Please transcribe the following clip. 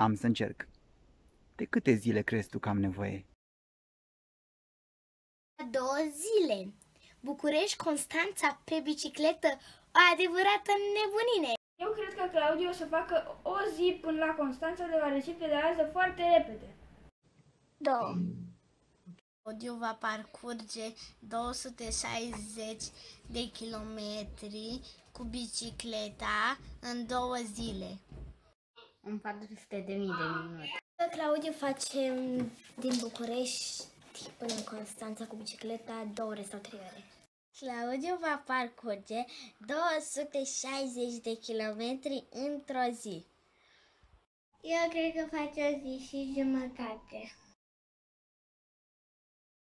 Am să încerc. De câte zile crezi tu că am nevoie? Două zile. București Constanța pe bicicletă, o adevărată nebunine. Eu cred că Claudiu o să facă o zi până la Constanța, deoarece pedalează foarte repede. Două. Claudiu va parcurge 260 de kilometri cu bicicleta în două zile. În 400 de mii de minute. Claudiu face din București până în Constanța cu bicicleta două ore sau trei ore. Claudiu va parcurge 260 de kilometri într-o zi. Eu cred că face o zi și jumătate.